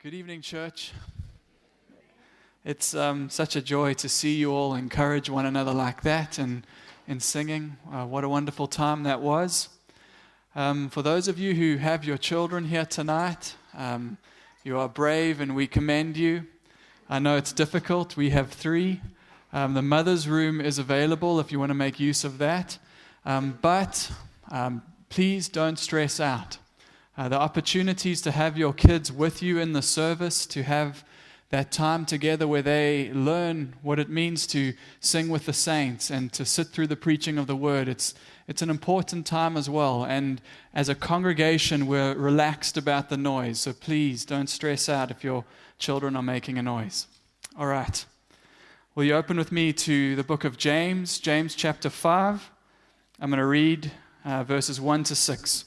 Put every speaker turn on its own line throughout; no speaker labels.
Good evening, church. It's um, such a joy to see you all encourage one another like that and in singing. Uh, what a wonderful time that was. Um, for those of you who have your children here tonight, um, you are brave and we commend you. I know it's difficult. We have three. Um, the mother's room is available if you want to make use of that. Um, but um, please don't stress out. Uh, the opportunities to have your kids with you in the service, to have that time together where they learn what it means to sing with the saints and to sit through the preaching of the word. It's, it's an important time as well. And as a congregation, we're relaxed about the noise. So please don't stress out if your children are making a noise. All right. Will you open with me to the book of James, James chapter 5? I'm going to read uh, verses 1 to 6.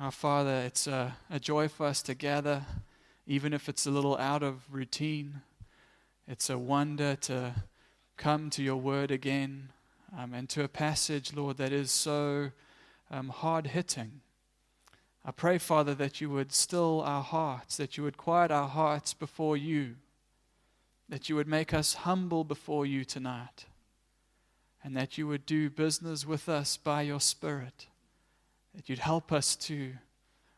Our Father, it's a, a, joy for us to gather, even if it's a little out of routine. It's a wonder to come to your word again um, and to a passage, Lord, that is so um, hard hitting. I pray, Father, that you would still our hearts, that you would quiet our hearts before you, that you would make us humble before you tonight, and that you would do business with us by your Spirit that you'd help us to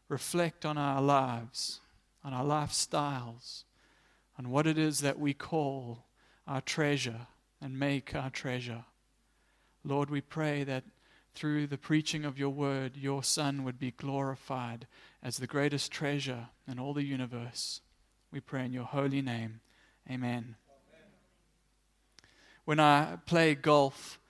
reflect on our lives, on our lifestyles, on what it is that we call our treasure and make our treasure. Lord, we pray that through the preaching of your word, your Son would be glorified as the greatest treasure in all the universe. We pray in your holy name. Amen. When I play golf,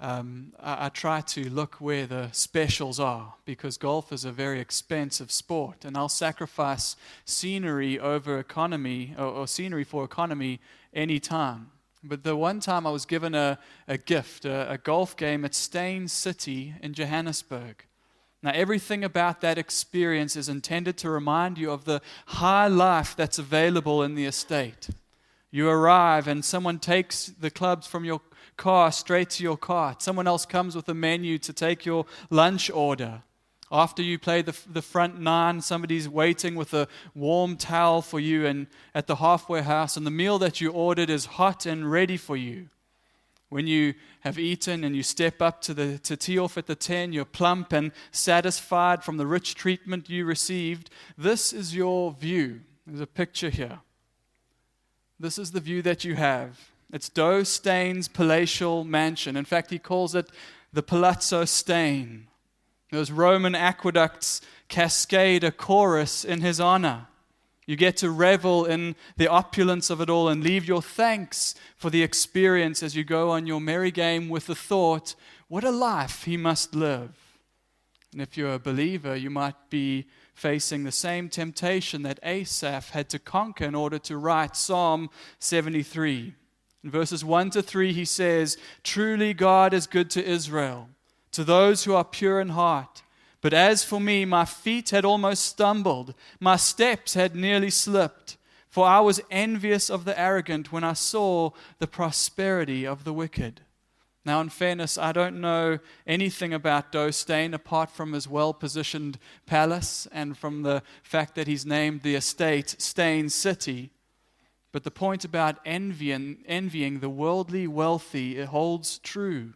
um, I, I, try to look where the specials are because golf is a very expensive sport, and I'll sacrifice scenery over economy or, or scenery for economy anytime. But the one time I was given a, a gift, a, a golf game at Steyn City in Johannesburg. Now, everything about that experience is intended to remind you of the high life that's available in the estate. You arrive, and someone takes the clubs from your car straight to your cart. Someone else comes with a menu to take your lunch order. After you play the, the front nine, somebody's waiting with a warm towel for you and at the halfway house, and the meal that you ordered is hot and ready for you. When you have eaten and you step up to, the, to tee off at the 10, you're plump and satisfied from the rich treatment you received. This is your view. There's a picture here. This is the view that you have. It's Douw Steyn's palatial mansion. In fact, he calls it the Palazzo Steyn. Those Roman aqueducts cascade a chorus in his honor. You get to revel in the opulence of it all and leave your thanks for the experience as you go on your merry game with the thought, what a life he must live. And if you're a believer, you might be facing the same temptation that Asaph had to conquer in order to write Psalm 73. In verses 1 to 3, he says, Truly God is good to Israel, to those who are pure in heart. But as for me, my feet had almost stumbled, my steps had nearly slipped. For I was envious of the arrogant when I saw the prosperity of the wicked. Now, in fairness, I don't know anything about Steyn apart from his well positioned palace and from the fact that he's named the estate Steyn City. But the point about envying, envying the worldly wealthy it holds true.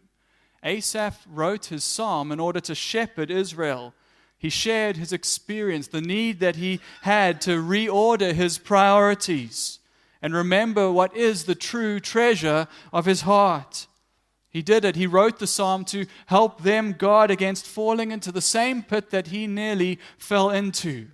Asaph wrote his psalm in order to shepherd Israel. He shared his experience, the need that he had to reorder his priorities and remember what is the true treasure of his heart. He did it. He wrote the psalm to help them guard against falling into the same pit that he nearly fell into.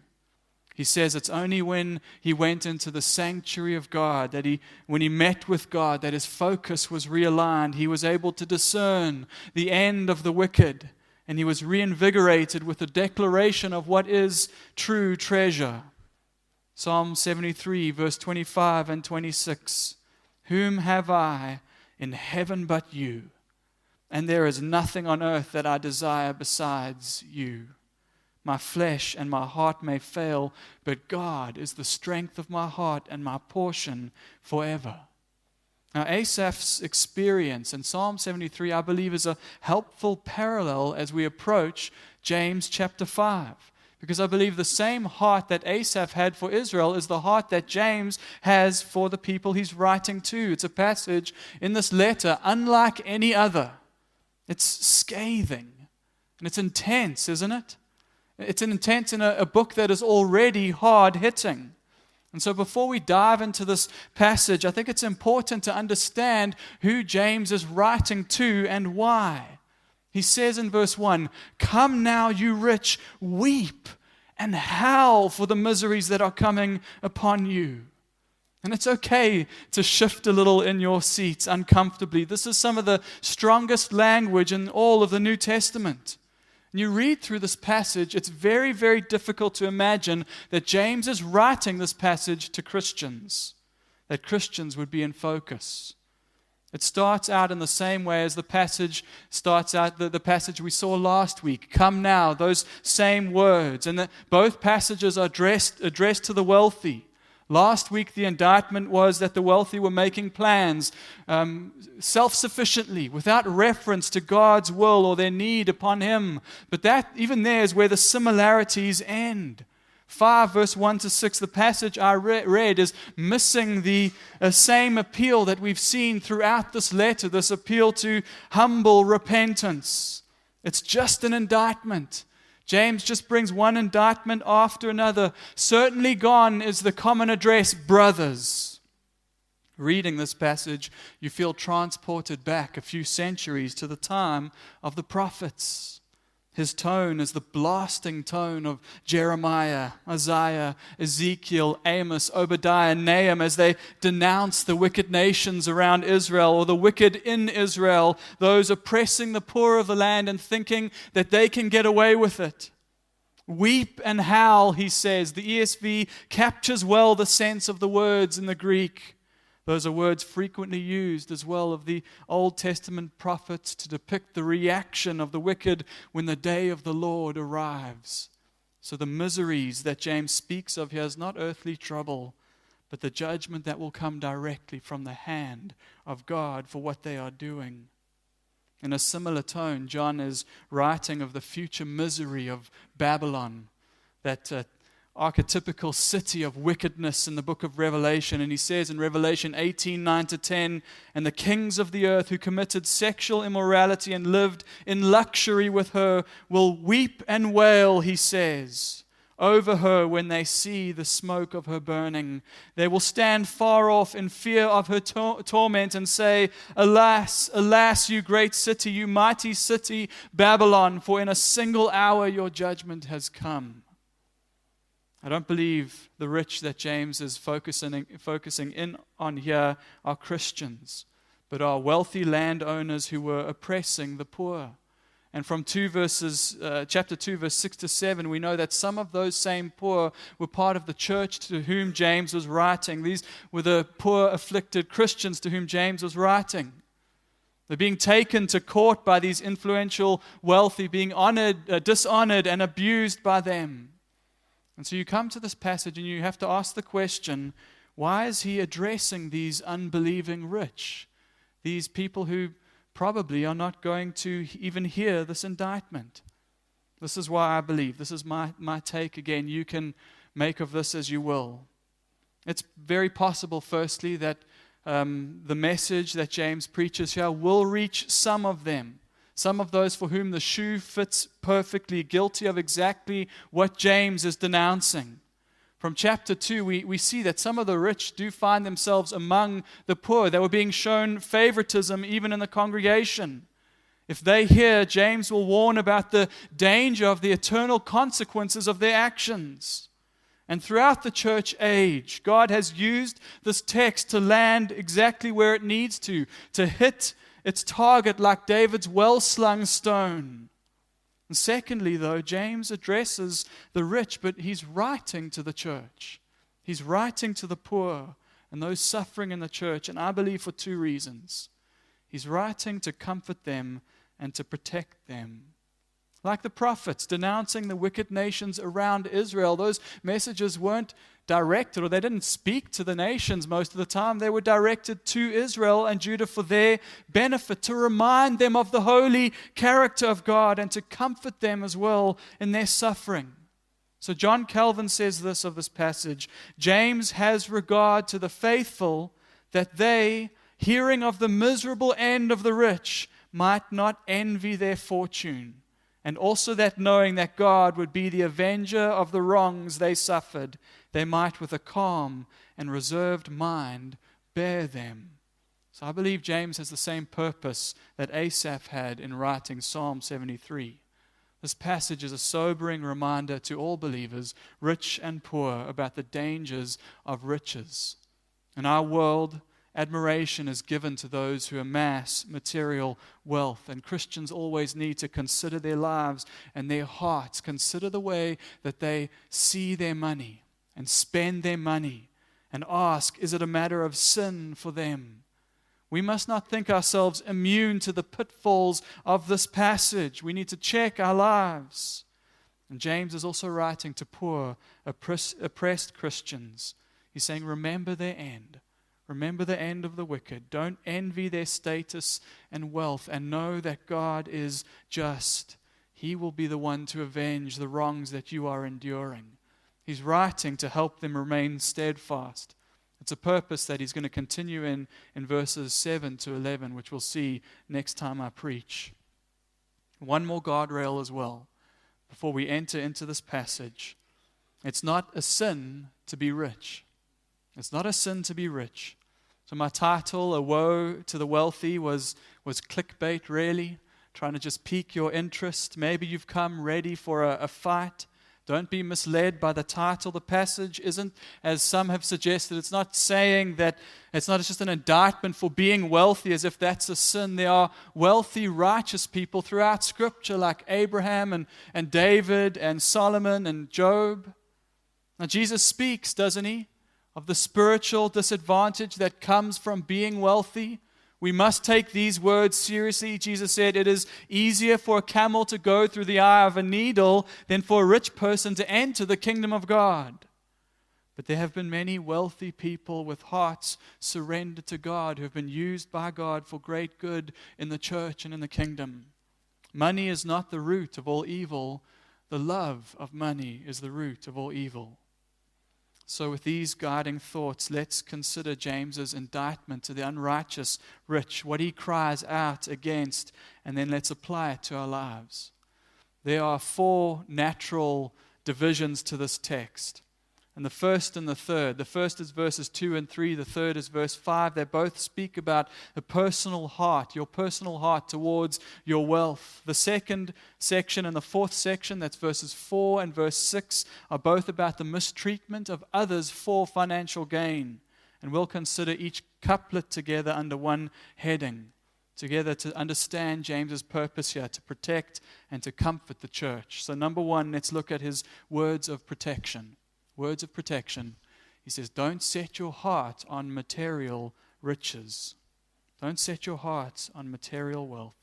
He says it's only when he went into the sanctuary of God, that he, when he met with God, that his focus was realigned. He was able to discern the end of the wicked, and he was reinvigorated with the declaration of what is true treasure. Psalm 73, verse 25 and 26 Whom have I in heaven but you? And there is nothing on earth that I desire besides you. My flesh and my heart may fail, but God is the strength of my heart and my portion forever. Now, Asaph's experience in Psalm 73, I believe, is a helpful parallel as we approach James chapter 5. Because I believe the same heart that Asaph had for Israel is the heart that James has for the people he's writing to. It's a passage in this letter unlike any other. It's scathing and it's intense, isn't it? It's an intent in a, a book that is already hard hitting. And so, before we dive into this passage, I think it's important to understand who James is writing to and why. He says in verse 1 Come now, you rich, weep and howl for the miseries that are coming upon you. And it's okay to shift a little in your seats uncomfortably. This is some of the strongest language in all of the New Testament you read through this passage, it's very, very difficult to imagine that James is writing this passage to Christians, that Christians would be in focus. It starts out in the same way as the passage starts out, the, the passage we saw last week. Come now, those same words. And the, both passages are addressed, addressed to the wealthy. Last week, the indictment was that the wealthy were making plans um, self sufficiently, without reference to God's will or their need upon Him. But that, even there, is where the similarities end. 5, verse 1 to 6, the passage I re- read is missing the uh, same appeal that we've seen throughout this letter this appeal to humble repentance. It's just an indictment. James just brings one indictment after another. Certainly gone is the common address, brothers. Reading this passage, you feel transported back a few centuries to the time of the prophets. His tone is the blasting tone of Jeremiah, Isaiah, Ezekiel, Amos, Obadiah, Nahum as they denounce the wicked nations around Israel or the wicked in Israel, those oppressing the poor of the land and thinking that they can get away with it. Weep and howl, he says. The ESV captures well the sense of the words in the Greek. Those are words frequently used as well of the Old Testament prophets to depict the reaction of the wicked when the day of the Lord arrives. So, the miseries that James speaks of here is not earthly trouble, but the judgment that will come directly from the hand of God for what they are doing. In a similar tone, John is writing of the future misery of Babylon, that uh, archetypical city of wickedness in the book of Revelation. And he says in Revelation 18 9 to 10, and the kings of the earth who committed sexual immorality and lived in luxury with her will weep and wail, he says. Over her when they see the smoke of her burning. They will stand far off in fear of her tor- torment and say, Alas, alas, you great city, you mighty city, Babylon, for in a single hour your judgment has come. I don't believe the rich that James is focusing, focusing in on here are Christians, but are wealthy landowners who were oppressing the poor. And from two verses, uh, chapter 2, verse 6 to 7, we know that some of those same poor were part of the church to whom James was writing. These were the poor, afflicted Christians to whom James was writing. They're being taken to court by these influential, wealthy, being honored, uh, dishonored, and abused by them. And so you come to this passage and you have to ask the question why is he addressing these unbelieving rich? These people who probably are not going to even hear this indictment. This is why I believe. This is my, my take again. You can make of this as you will. It's very possible, firstly, that um, the message that James preaches here will reach some of them. Some of those for whom the shoe fits perfectly, guilty of exactly what James is denouncing. From chapter 2, we, we see that some of the rich do find themselves among the poor. They were being shown favoritism even in the congregation. If they hear, James will warn about the danger of the eternal consequences of their actions. And throughout the church age, God has used this text to land exactly where it needs to, to hit its target like David's well slung stone. And secondly, though, James addresses the rich, but he's writing to the church. He's writing to the poor and those suffering in the church, and I believe for two reasons. He's writing to comfort them and to protect them like the prophets denouncing the wicked nations around Israel. Those messages weren't directed or they didn't speak to the nations most of the time. They were directed to Israel and Judah for their benefit, to remind them of the holy character of God and to comfort them as well in their suffering. So, John Calvin says this of this passage James has regard to the faithful that they, hearing of the miserable end of the rich, might not envy their fortune and also that knowing that God would be the avenger of the wrongs they suffered, they might with a calm and reserved mind bear them. So I believe James has the same purpose that Asaph had in writing Psalm 73. This passage is a sobering reminder to all believers, rich and poor, about the dangers of riches. In our world, Admiration is given to those who amass material wealth. And Christians always need to consider their lives and their hearts, consider the way that they see their money and spend their money, and ask is it a matter of sin for them? We must not think ourselves immune to the pitfalls of this passage. We need to check our lives. And James is also writing to poor, oppressed Christians. He's saying, Remember their end. Remember the end of the wicked. Don't envy their status and wealth, and know that God is just. He will be the one to avenge the wrongs that you are enduring. He's writing to help them remain steadfast. It's a purpose that he's going to continue in in verses 7 to 11, which we'll see next time I preach. One more guardrail as well before we enter into this passage. It's not a sin to be rich. It's not a sin to be rich. So my title, A Woe to the Wealthy, was, was clickbait, really, trying to just pique your interest. Maybe you've come ready for a, a fight. Don't be misled by the title. The passage isn't, as some have suggested, it's not saying that it's not just an indictment for being wealthy as if that's a sin. There are wealthy, righteous people throughout Scripture, like Abraham and, and David and Solomon and Job. Now, Jesus speaks, doesn't he? Of the spiritual disadvantage that comes from being wealthy. We must take these words seriously. Jesus said, It is easier for a camel to go through the eye of a needle than for a rich person to enter the kingdom of God. But there have been many wealthy people with hearts surrendered to God who have been used by God for great good in the church and in the kingdom. Money is not the root of all evil, the love of money is the root of all evil. So, with these guiding thoughts, let's consider James's indictment to the unrighteous rich, what he cries out against, and then let's apply it to our lives. There are four natural divisions to this text and the first and the third. The first is verses 2 and 3, the third is verse 5. They both speak about the personal heart, your personal heart towards your wealth. The second section and the fourth section, that's verses 4 and verse 6, are both about the mistreatment of others for financial gain. And we'll consider each couplet together under one heading, together to understand James's purpose here to protect and to comfort the church. So, number one, let's look at his words of protection words of protection. He says, Don't set your heart on material riches. Don't set your heart on material wealth.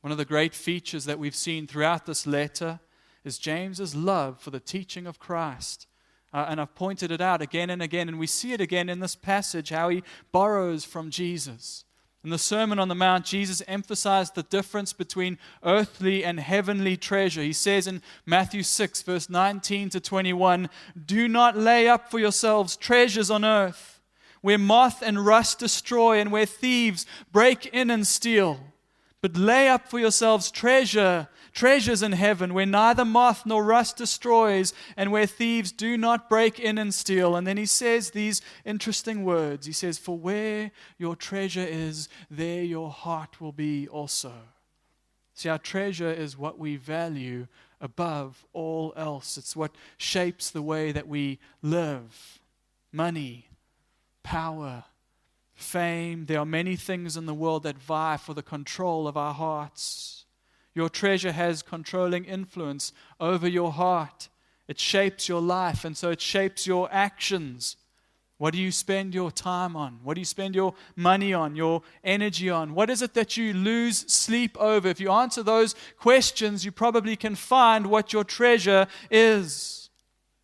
One of the great features that we've seen throughout this letter is James's love for the teaching of Christ. Uh, and I've pointed it out again and again, and we see it again in this passage how he borrows from Jesus. In the Sermon on the Mount, Jesus emphasized the difference between earthly and heavenly treasure. He says in Matthew 6, verse 19 to 21 Do not lay up for yourselves treasures on earth, where moth and rust destroy, and where thieves break in and steal. But lay up for yourselves treasure treasures in heaven where neither moth nor rust destroys and where thieves do not break in and steal. And then he says these interesting words. He says, For where your treasure is, there your heart will be also. See, our treasure is what we value above all else, it's what shapes the way that we live. Money, power, fame. There are many things in the world that vie for the control of our hearts. Your treasure has controlling influence over your heart. It shapes your life, and so it shapes your actions. What do you spend your time on? What do you spend your money on, your energy on? What is it that you lose sleep over? If you answer those questions, you probably can find what your treasure is.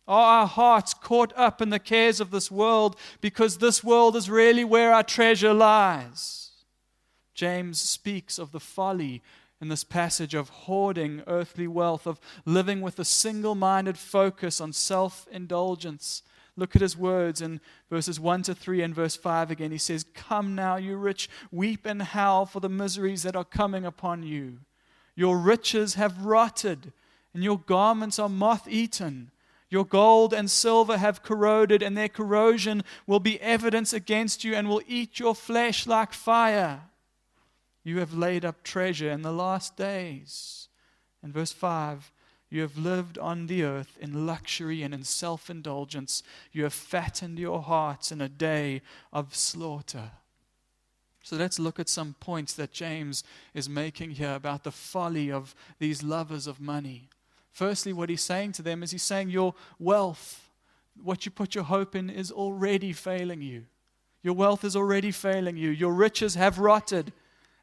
Are our hearts caught up in the cares of this world because this world is really where our treasure lies? James speaks of the folly in this passage of hoarding earthly wealth, of living with a single minded focus on self indulgence. Look at his words in verses 1 to 3 and verse 5 again. He says, Come now, you rich, weep and howl for the miseries that are coming upon you. Your riches have rotted, and your garments are moth eaten. Your gold and silver have corroded, and their corrosion will be evidence against you and will eat your flesh like fire. You have laid up treasure in the last days. In verse 5, you have lived on the earth in luxury and in self indulgence. You have fattened your hearts in a day of slaughter. So let's look at some points that James is making here about the folly of these lovers of money. Firstly, what he's saying to them is he's saying, Your wealth, what you put your hope in, is already failing you. Your wealth is already failing you. Your riches have rotted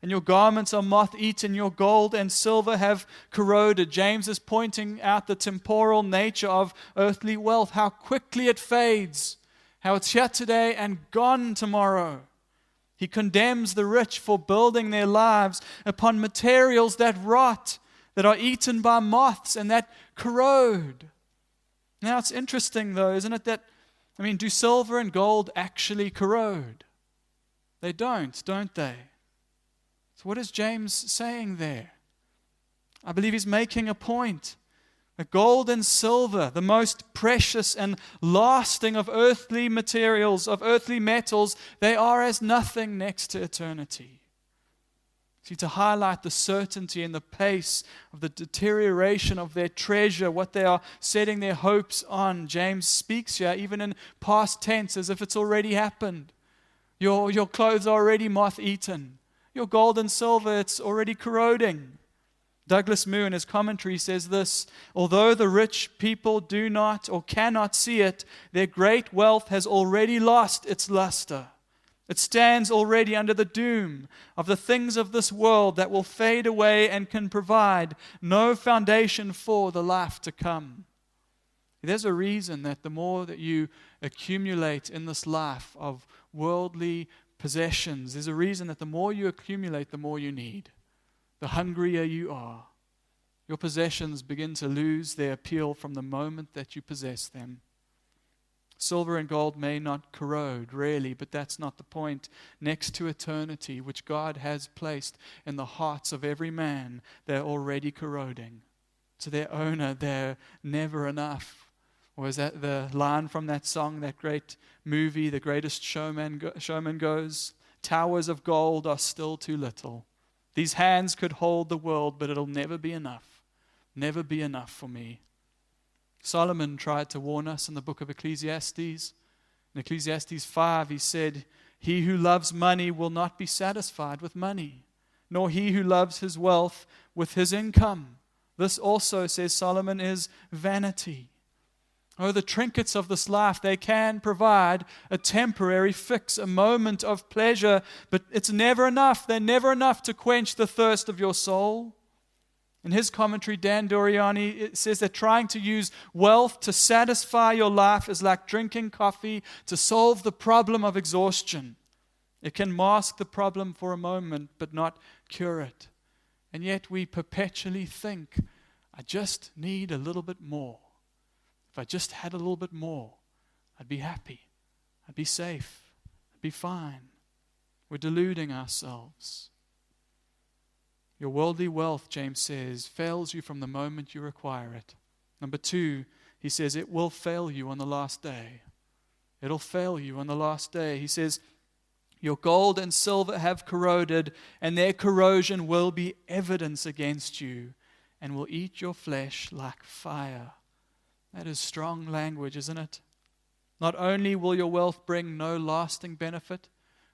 and your garments are moth eaten, your gold and silver have corroded. James is pointing out the temporal nature of earthly wealth, how quickly it fades, how it's here today and gone tomorrow. He condemns the rich for building their lives upon materials that rot, that are eaten by moths, and that corrode. Now, it's interesting, though, isn't it, that, I mean, do silver and gold actually corrode? They don't, don't they? So, what is James saying there? I believe he's making a point. That gold and silver, the most precious and lasting of earthly materials, of earthly metals, they are as nothing next to eternity. See, to highlight the certainty and the pace of the deterioration of their treasure, what they are setting their hopes on, James speaks here, even in past tense, as if it's already happened. Your, your clothes are already moth eaten. Your gold and silver, it's already corroding. Douglas Moo, in his commentary, says this Although the rich people do not or cannot see it, their great wealth has already lost its luster. It stands already under the doom of the things of this world that will fade away and can provide no foundation for the life to come. There's a reason that the more that you accumulate in this life of worldly possessions. There's a reason that the more you accumulate, the more you need. The hungrier you are. Your possessions begin to lose their appeal from the moment that you possess them. Silver and gold may not corrode, really, but that's not the point. Next to eternity, which God has placed in the hearts of every man, they're already corroding. To their owner, they're never enough. Is that the line from that song, that great movie, The Greatest Showman, Showman goes? Towers of gold are still too little. These hands could hold the world, but it'll never be enough. Never be enough for me. Solomon tried to warn us in the book of Ecclesiastes. In Ecclesiastes 5, he said, He who loves money will not be satisfied with money, nor he who loves his wealth with his income. This also, says Solomon, is vanity. Oh, the trinkets of this life, they can provide a temporary fix, a moment of pleasure, but it's never enough. They're never enough to quench the thirst of your soul. In his commentary, Dan Doriani says that trying to use wealth to satisfy your life is like drinking coffee to solve the problem of exhaustion. It can mask the problem for a moment, but not cure it. And yet we perpetually think, I just need a little bit more. If I just had a little bit more, I'd be happy. I'd be safe. I'd be fine. We're deluding ourselves. Your worldly wealth, James says, fails you from the moment you acquire it. Number two, he says, it will fail you on the last day. It'll fail you on the last day. He says, Your gold and silver have corroded, and their corrosion will be evidence against you and will eat your flesh like fire. That is strong language, isn't it? Not only will your wealth bring no lasting benefit,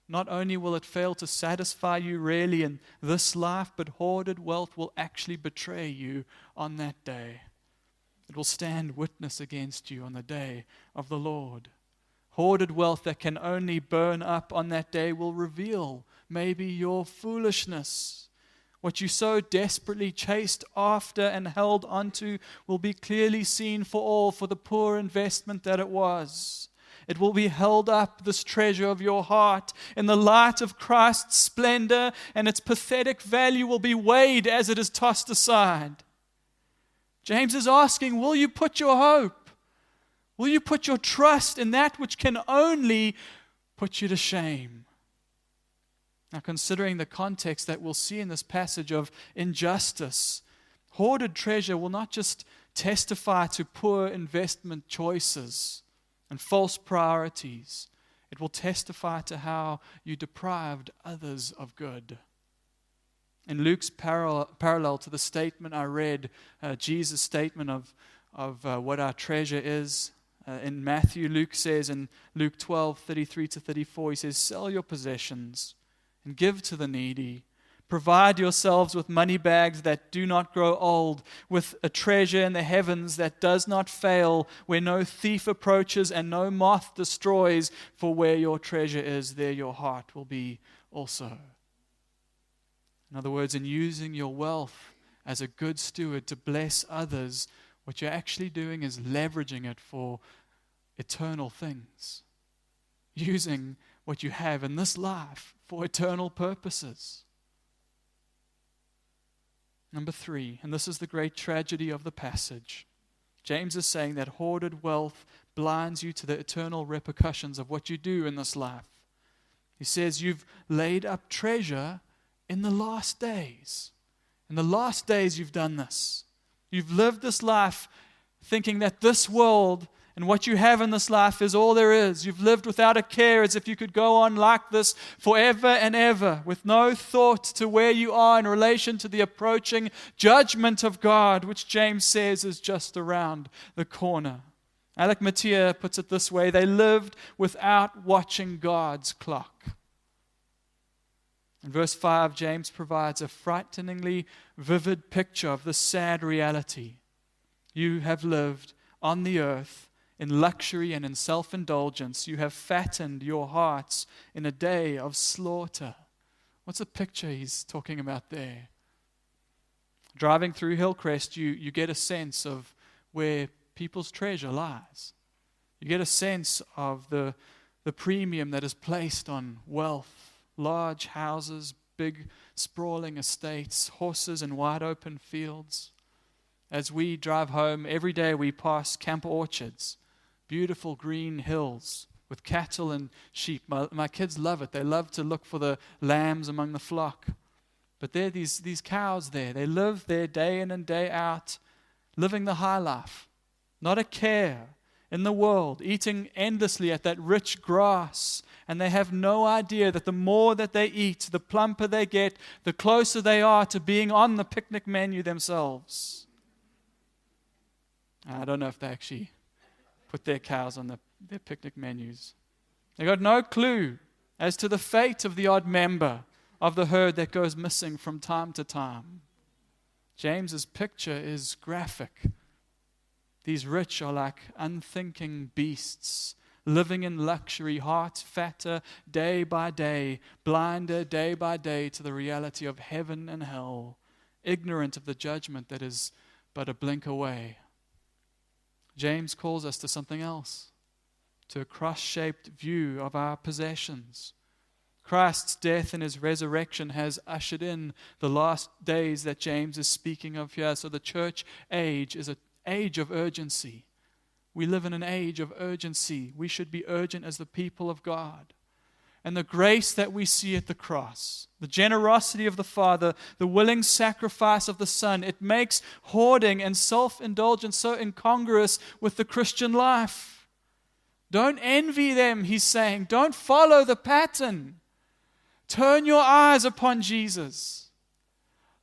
not only will it fail to satisfy you really in this life, but hoarded wealth will actually betray you on that day. It will stand witness against you on the day of the Lord. Hoarded wealth that can only burn up on that day will reveal maybe your foolishness. What you so desperately chased after and held onto will be clearly seen for all for the poor investment that it was. It will be held up, this treasure of your heart, in the light of Christ's splendor, and its pathetic value will be weighed as it is tossed aside. James is asking, Will you put your hope? Will you put your trust in that which can only put you to shame? Now, considering the context that we'll see in this passage of injustice, hoarded treasure will not just testify to poor investment choices and false priorities, it will testify to how you deprived others of good. In Luke's parallel, parallel to the statement I read, uh, Jesus' statement of, of uh, what our treasure is, uh, in Matthew, Luke says in Luke 12 33 to 34, he says, Sell your possessions and give to the needy. Provide yourselves with money bags that do not grow old, with a treasure in the heavens that does not fail, where no thief approaches and no moth destroys. For where your treasure is, there your heart will be also. In other words, in using your wealth as a good steward to bless others, what you're actually doing is leveraging it for eternal things. Using what you have in this life for eternal purposes. Number three, and this is the great tragedy of the passage. James is saying that hoarded wealth blinds you to the eternal repercussions of what you do in this life. He says, You've laid up treasure in the last days. In the last days, you've done this. You've lived this life thinking that this world and what you have in this life is all there is. You've lived without a care as if you could go on like this forever and ever with no thought to where you are in relation to the approaching judgment of God, which James says is just around the corner. Alec Motyer puts it this way they lived without watching God's clock. In verse 5, James provides a frighteningly vivid picture of the sad reality. You have lived on the earth in luxury and in self indulgence. You have fattened your hearts in a day of slaughter. What's the picture he's talking about there? Driving through Hillcrest, you, you get a sense of where people's treasure lies. You get a sense of the, the premium that is placed on wealth, large houses, big sprawling estates, horses in wide open fields. As we drive home, every day we pass camp orchards beautiful green hills with cattle and sheep. My, my kids love it. They love to look for the lambs among the flock. But there are these, these cows there. They live there day in and day out, living the high life, not a care in the world, eating endlessly at that rich grass. And they have no idea that the more that they eat, the plumper they get, the closer they are to being on the picnic menu themselves. I don't know if they actually put their cows on the, their picnic menus. They got no clue as to the fate of the odd member of the herd that goes missing from time to time. James's picture is graphic. These rich are like unthinking beasts, living in luxury, hearts fatter day by day, blinder day by day to the reality of heaven and hell, ignorant of the judgment that is but a blink away. James calls us to something else, to a cross shaped view of our possessions. Christ's death and his resurrection has ushered in the last days that James is speaking of here. So the church age is an age of urgency. We live in an age of urgency. We should be urgent as the people of God. And the grace that we see at the cross, the generosity of the Father, the willing sacrifice of the Son, it makes hoarding and self indulgence so incongruous with the Christian life. Don't envy them, he's saying. Don't follow the pattern. Turn your eyes upon Jesus.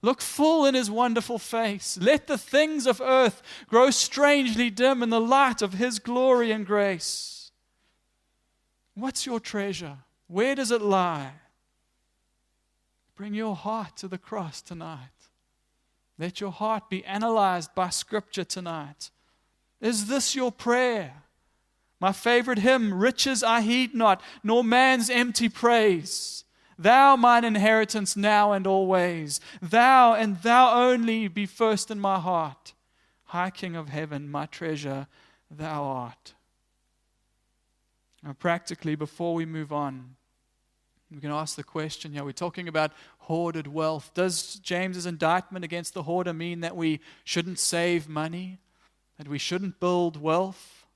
Look full in his wonderful face. Let the things of earth grow strangely dim in the light of his glory and grace. What's your treasure? Where does it lie? Bring your heart to the cross tonight. Let your heart be analyzed by Scripture tonight. Is this your prayer? My favorite hymn, Riches I heed not, nor man's empty praise. Thou mine inheritance now and always. Thou and thou only be first in my heart. High King of heaven, my treasure, thou art. Now, practically, before we move on, we can ask the question yeah, we're talking about hoarded wealth. Does James's indictment against the hoarder mean that we shouldn't save money? That we shouldn't build wealth?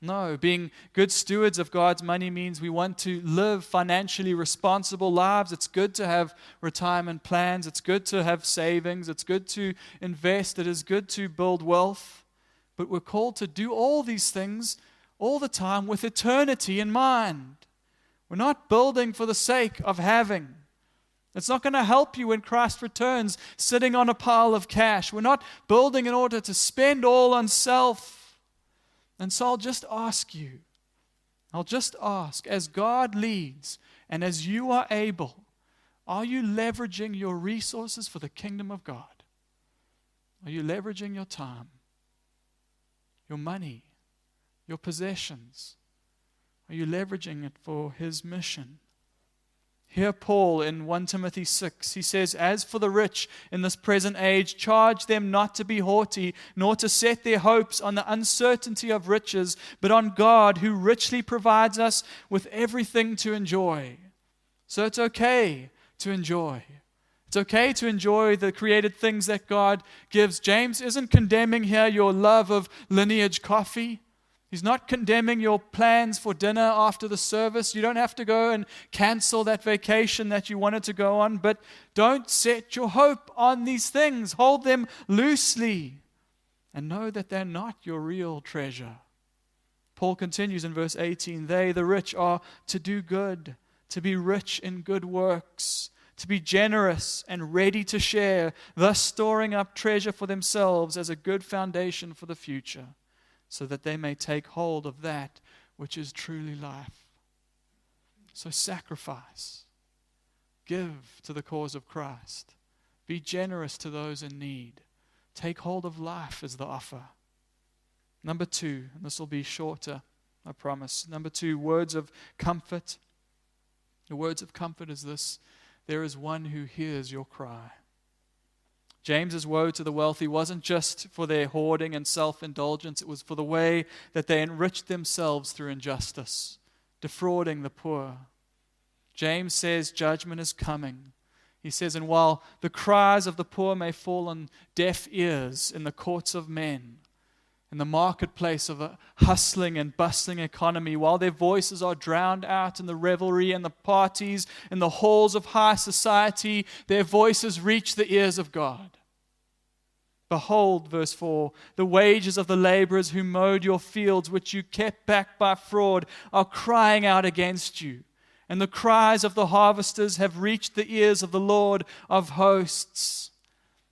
No, being good stewards of God's money means we want to live financially responsible lives. It's good to have retirement plans. It's good to have savings. It's good to invest. It is good to build wealth. But we're called to do all these things all the time with eternity in mind. We're not building for the sake of having. It's not going to help you when Christ returns sitting on a pile of cash. We're not building in order to spend all on self. And so I'll just ask you, I'll just ask, as God leads and as you are able, are you leveraging your resources for the kingdom of God? Are you leveraging your time, your money, your possessions? Are you leveraging it for His mission? Here, Paul in 1 Timothy 6, he says, As for the rich in this present age, charge them not to be haughty, nor to set their hopes on the uncertainty of riches, but on God, who richly provides us with everything to enjoy. So it's okay to enjoy. It's okay to enjoy the created things that God gives. James isn't condemning here your love of lineage coffee. He's not condemning your plans for dinner after the service. You don't have to go and cancel that vacation that you wanted to go on, but don't set your hope on these things. Hold them loosely and know that they're not your real treasure. Paul continues in verse 18 They, the rich, are to do good, to be rich in good works, to be generous and ready to share, thus storing up treasure for themselves as a good foundation for the future so that they may take hold of that which is truly life. So sacrifice, give to the cause of Christ, be generous to those in need, take hold of life as the offer. Number two, and this will be shorter, I promise. Number two, words of comfort. The words of comfort is this there is one who hears your cry. James's woe to the wealthy wasn't just for their hoarding and self indulgence, it was for the way that they enriched themselves through injustice, defrauding the poor. James says judgment is coming. He says, And while the cries of the poor may fall on deaf ears in the courts of men, in the marketplace of a hustling and bustling economy, while their voices are drowned out in the revelry and the parties in the halls of high society, their voices reach the ears of God. Behold, verse 4 the wages of the laborers who mowed your fields, which you kept back by fraud, are crying out against you. And the cries of the harvesters have reached the ears of the Lord of hosts.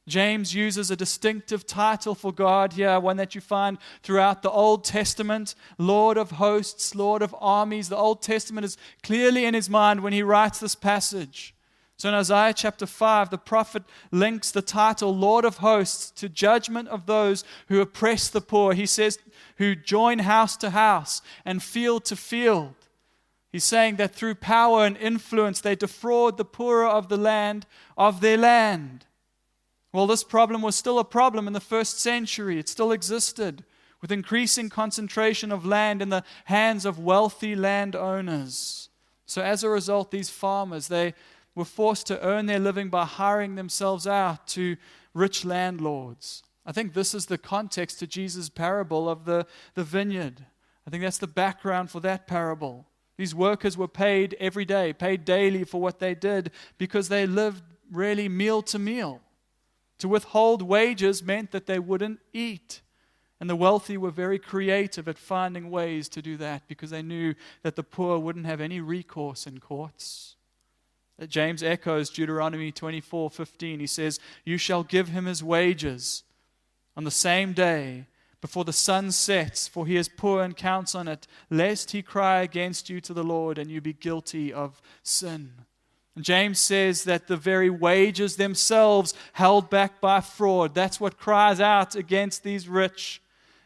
James uses a distinctive title for God here, one that you find throughout the Old Testament Lord of hosts, Lord of armies. The Old Testament is clearly in his mind when he writes this passage. So in Isaiah chapter 5, the prophet links the title Lord of hosts to judgment of those who oppress the poor. He says, who join house to house and field to field. He's saying that through power and influence, they defraud the poorer of the land of their land. Well, this problem was still a problem in the first century. It still existed with increasing concentration of land in the hands of wealthy landowners. So as a result, these farmers, they were forced to earn their living by hiring themselves out to rich landlords. I think this is the context to Jesus' parable of the, the vineyard. I think that's the background for that parable. These workers were paid every day, paid daily for what they did because they lived really meal to meal. To withhold wages meant that they wouldn't eat. And the wealthy were very creative at finding ways to do that because they knew that the poor wouldn't have any recourse in courts. James echoes Deuteronomy 24:15. He says, "You shall give him his wages on the same day before the sun sets, for he is poor and counts on it, lest he cry against you to the Lord and you be guilty of sin." James says that the very wages themselves held back by fraud, that's what cries out against these rich.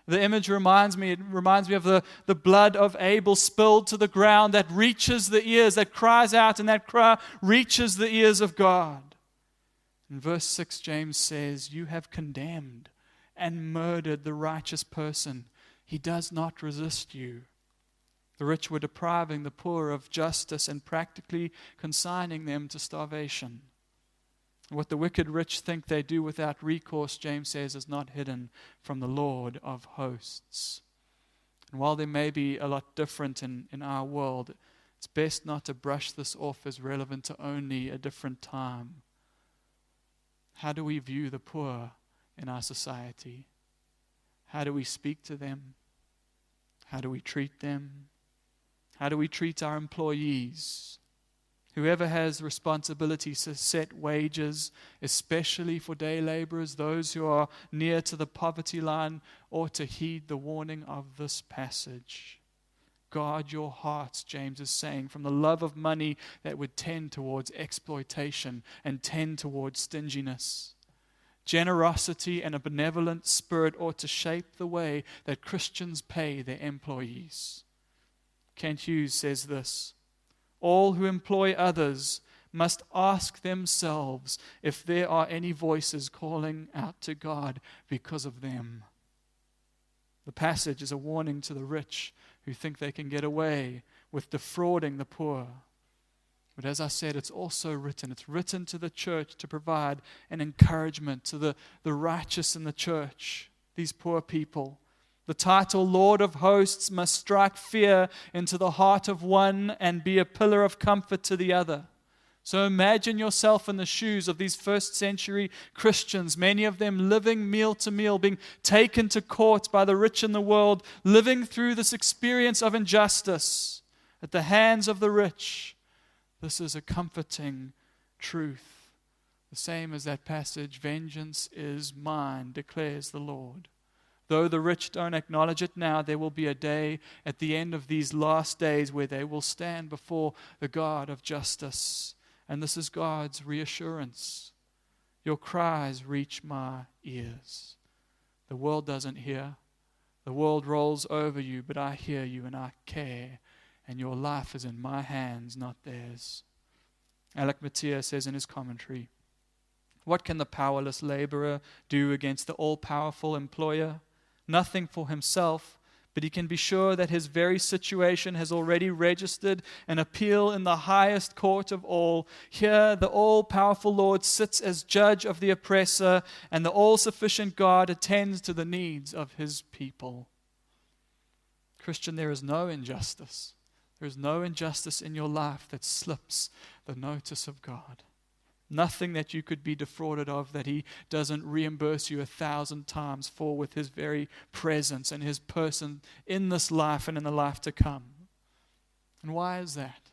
The image reminds me, it reminds me of the, the blood of Abel spilled to the ground that reaches the ears, that cries out, and that cry reaches the ears of God. In verse 6, James says, You have condemned and murdered the righteous person. He does not resist you. The rich were depriving the poor of justice and practically consigning them to starvation. What the wicked rich think they do without recourse, James says, is not hidden from the Lord of hosts. And while there may be a lot different in, in our world, it's best not to brush this off as relevant to only a different time. How do we view the poor in our society? How do we speak to them? How do we treat them? How do we treat our employees? Whoever has responsibility to set wages, especially for day laborers, those who are near to the poverty line, ought to heed the warning of this passage. Guard your hearts, James is saying, from the love of money that would tend towards exploitation and tend towards stinginess. Generosity and a benevolent spirit ought to shape the way that Christians pay their employees. Kent Hughes says this all who employ others must ask themselves if there are any voices calling out to God because of them. The passage is a warning to the rich who think they can get away with defrauding the poor. But as I said, it's also written. It's written to the church to provide an encouragement to the, the righteous in the church, these poor people. The title Lord of Hosts must strike fear into the heart of one and be a pillar of comfort to the other. So imagine yourself in the shoes of these first century Christians, many of them living meal to meal, being taken to court by the rich in the world, living through this experience of injustice at the hands of the rich. This is a comforting truth. The same as that passage Vengeance is mine, declares the Lord. Though the rich don't acknowledge it now, there will be a day at the end of these last days where they will stand before the God of justice. And this is God's reassurance. Your cries reach my ears. The world doesn't hear. The world rolls over you, but I hear you and I care. And your life is in my hands, not theirs. Alec Motyer says in his commentary What can the powerless laborer do against the all powerful employer? Nothing for himself, but he can be sure that his very situation has already registered an appeal in the highest court of all. Here, the all powerful Lord sits as judge of the oppressor, and the all sufficient God attends to the needs of his people. Christian, there is no injustice. There is no injustice in your life that slips the notice of God. Nothing that you could be defrauded of that He doesn't reimburse you a thousand times for with His very presence and His person in this life and in the life to come. And why is that?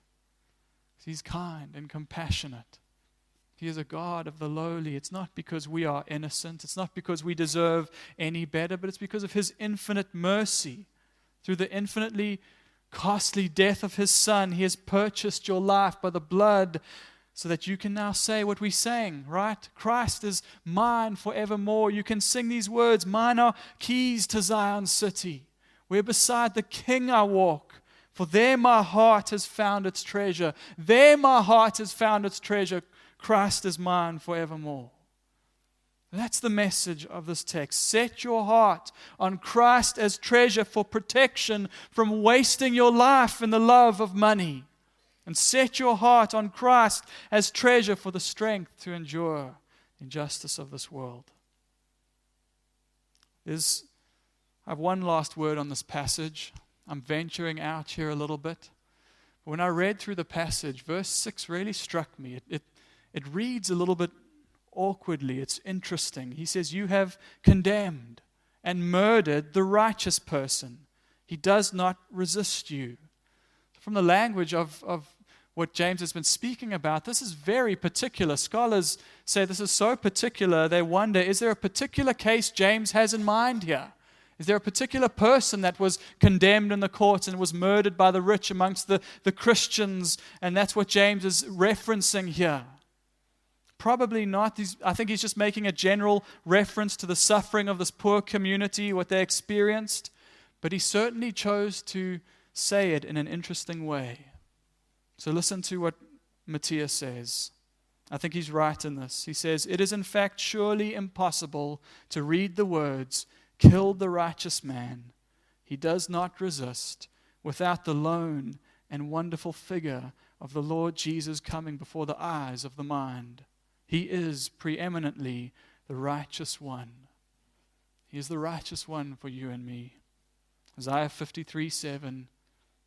He's kind and compassionate. He is a God of the lowly. It's not because we are innocent, it's not because we deserve any better, but it's because of His infinite mercy. Through the infinitely costly death of His Son, He has purchased your life by the blood so that you can now say what we sang, right? Christ is mine forevermore. You can sing these words Mine are keys to Zion city, where beside the King I walk. For there my heart has found its treasure. There my heart has found its treasure. Christ is mine forevermore. That's the message of this text. Set your heart on Christ as treasure for protection from wasting your life in the love of money. And set your heart on Christ as treasure for the strength to endure injustice of this world. There's, I have one last word on this passage. I'm venturing out here a little bit. But when I read through the passage, verse 6 really struck me. It, it, it reads a little bit awkwardly, it's interesting. He says, You have condemned and murdered the righteous person. He does not resist you. From the language of, of what James has been speaking about, this is very particular. Scholars say this is so particular, they wonder is there a particular case James has in mind here? Is there a particular person that was condemned in the court and was murdered by the rich amongst the, the Christians? And that's what James is referencing here. Probably not. He's, I think he's just making a general reference to the suffering of this poor community, what they experienced. But he certainly chose to say it in an interesting way. So listen to what Motyer says. I think he's right in this. He says, It is in fact surely impossible to read the words, killed the righteous man. He does not resist without the lone and wonderful figure of the Lord Jesus coming before the eyes of the mind. He is preeminently the righteous one. He is the righteous one for you and me. Isaiah 53 7.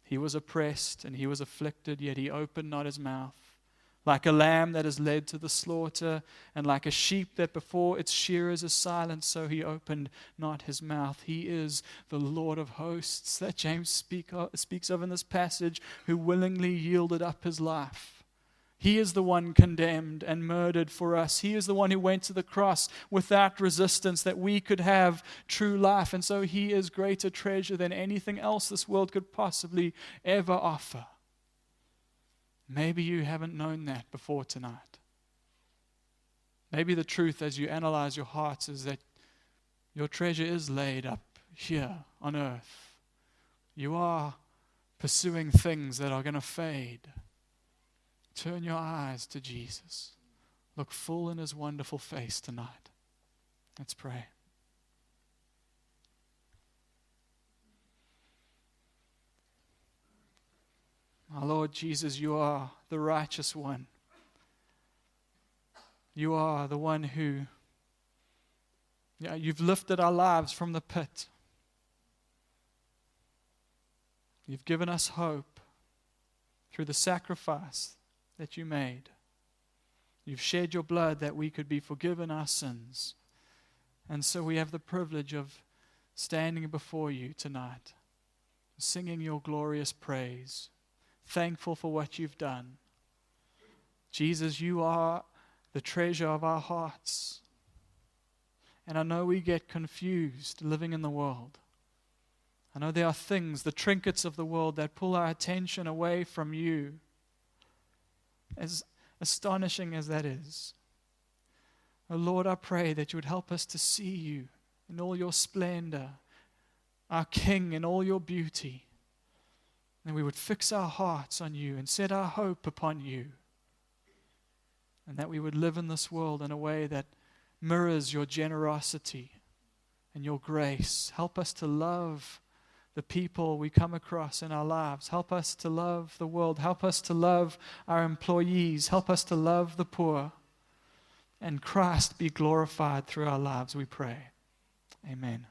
He was oppressed and he was afflicted, yet he opened not his mouth. Like a lamb that is led to the slaughter, and like a sheep that before its shearers is silent, so he opened not his mouth. He is the Lord of hosts that James speak of, speaks of in this passage, who willingly yielded up his life he is the one condemned and murdered for us. He is the one who went to the cross without resistance that we could have true life. And so he is greater treasure than anything else this world could possibly ever offer. Maybe you haven't known that before tonight. Maybe the truth as you analyze your hearts is that your treasure is laid up here on earth. You are pursuing things that are going to fade. Turn your eyes to Jesus. Look full in his wonderful face tonight. Let's pray. Our Lord Jesus, you are the righteous one. You are the one who, yeah, you've lifted our lives from the pit. You've given us hope through the sacrifice that you made. You've shed your blood that we could be forgiven our sins. And so we have the privilege of standing before you tonight, singing your glorious praise, thankful for what you've done. Jesus, you are the treasure of our hearts. And I know we get confused living in the world. I know there are things, the trinkets of the world, that pull our attention away from you as astonishing as that is. Oh Lord, I pray that you would help us to see you in all your splendor, our King in all your beauty. And we would fix our hearts on you and set our hope upon you. And that we would live in this world in a way that mirrors your generosity and your grace. Help us to love the people we come across in our lives. Help us to love the world. Help us to love our employees. Help us to love the poor. And Christ be glorified through our lives, we pray. Amen.